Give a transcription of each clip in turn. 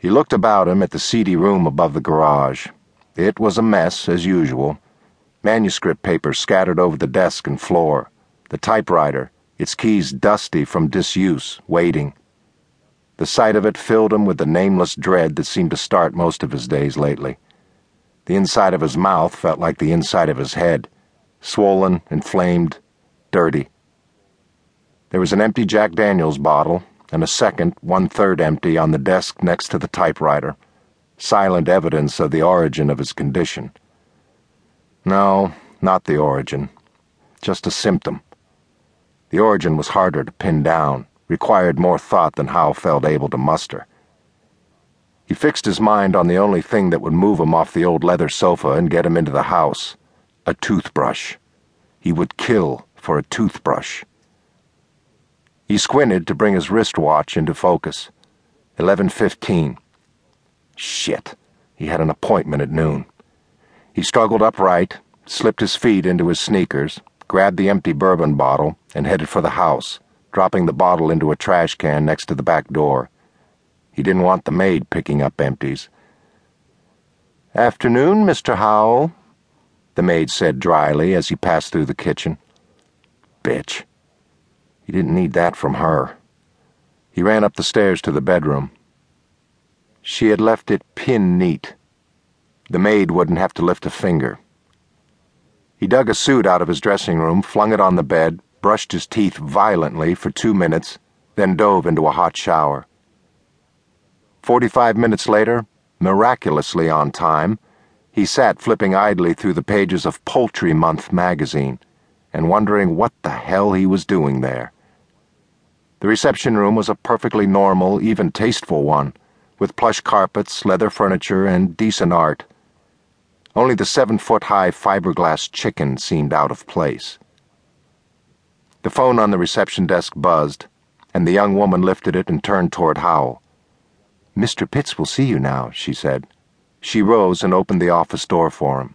He looked about him at the seedy room above the garage. It was a mess, as usual. Manuscript papers scattered over the desk and floor. The typewriter, its keys dusty from disuse, waiting. The sight of it filled him with the nameless dread that seemed to start most of his days lately. The inside of his mouth felt like the inside of his head swollen, inflamed, dirty. There was an empty Jack Daniels bottle and a second, one third empty, on the desk next to the typewriter, silent evidence of the origin of his condition. No, not the origin, just a symptom. The origin was harder to pin down, required more thought than Howell felt able to muster. He fixed his mind on the only thing that would move him off the old leather sofa and get him into the house a toothbrush. He would kill for a toothbrush. He squinted to bring his wristwatch into focus. 11:15. Shit. He had an appointment at noon. He struggled upright, slipped his feet into his sneakers, grabbed the empty bourbon bottle, and headed for the house, dropping the bottle into a trash can next to the back door. He didn't want the maid picking up empties. Afternoon, Mr. Howell, the maid said dryly as he passed through the kitchen. Bitch. He didn't need that from her. He ran up the stairs to the bedroom. She had left it pin neat. The maid wouldn't have to lift a finger. He dug a suit out of his dressing room, flung it on the bed, brushed his teeth violently for two minutes, then dove into a hot shower. Forty five minutes later, miraculously on time, he sat flipping idly through the pages of Poultry Month magazine and wondering what the hell he was doing there. The reception room was a perfectly normal, even tasteful one, with plush carpets, leather furniture, and decent art. Only the seven foot high fiberglass chicken seemed out of place. The phone on the reception desk buzzed, and the young woman lifted it and turned toward Howell. Mr. Pitts will see you now, she said. She rose and opened the office door for him.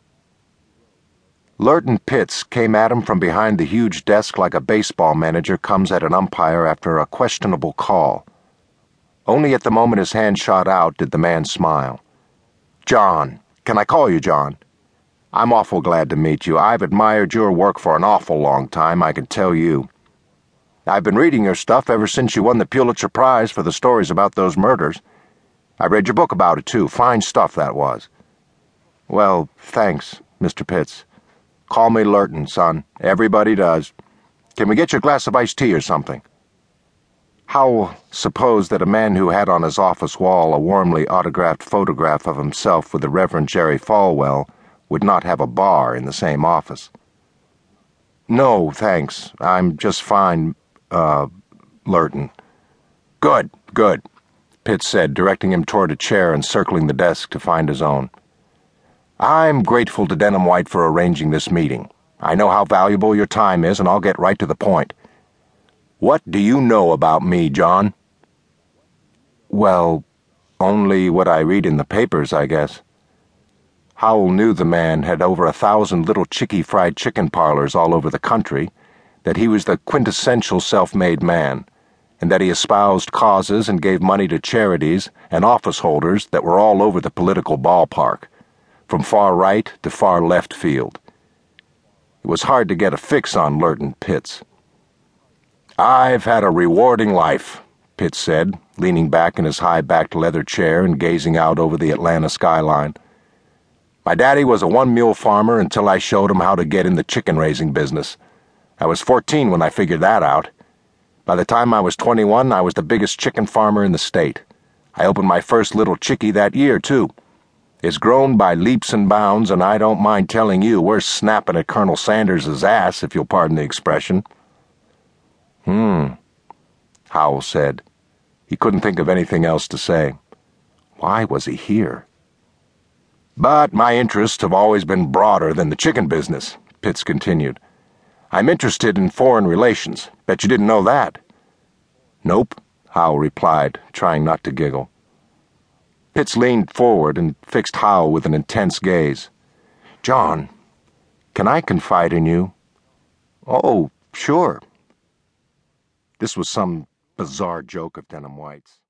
Lurton Pitts came at him from behind the huge desk like a baseball manager comes at an umpire after a questionable call. Only at the moment his hand shot out did the man smile. John, can I call you John? I'm awful glad to meet you. I've admired your work for an awful long time, I can tell you. I've been reading your stuff ever since you won the Pulitzer Prize for the stories about those murders. I read your book about it, too. Fine stuff that was. Well, thanks, Mr. Pitts. Call me Lurton, son. Everybody does. Can we get you a glass of iced tea or something? Howell supposed that a man who had on his office wall a warmly autographed photograph of himself with the Reverend Jerry Falwell would not have a bar in the same office. No, thanks. I'm just fine, uh, Lurton. Good, good, Pitts said, directing him toward a chair and circling the desk to find his own. I'm grateful to Denham White for arranging this meeting. I know how valuable your time is, and I'll get right to the point. What do you know about me, John? Well, only what I read in the papers, I guess. Howell knew the man had over a thousand little chicky fried chicken parlors all over the country, that he was the quintessential self made man, and that he espoused causes and gave money to charities and office holders that were all over the political ballpark from far right to far left field. It was hard to get a fix on Lurton Pitts. I've had a rewarding life, Pitts said, leaning back in his high backed leather chair and gazing out over the Atlanta skyline. My daddy was a one mule farmer until I showed him how to get in the chicken raising business. I was 14 when I figured that out. By the time I was 21, I was the biggest chicken farmer in the state. I opened my first little chickie that year, too. It's grown by leaps and bounds, and I don't mind telling you we're snapping at Colonel Sanders's ass, if you'll pardon the expression. Hmm, Howell said. He couldn't think of anything else to say. Why was he here? But my interests have always been broader than the chicken business, Pitts continued. I'm interested in foreign relations. Bet you didn't know that. Nope, Howell replied, trying not to giggle. Pitts leaned forward and fixed Howell with an intense gaze. John, can I confide in you? Oh, sure. This was some bizarre joke of Denham White's.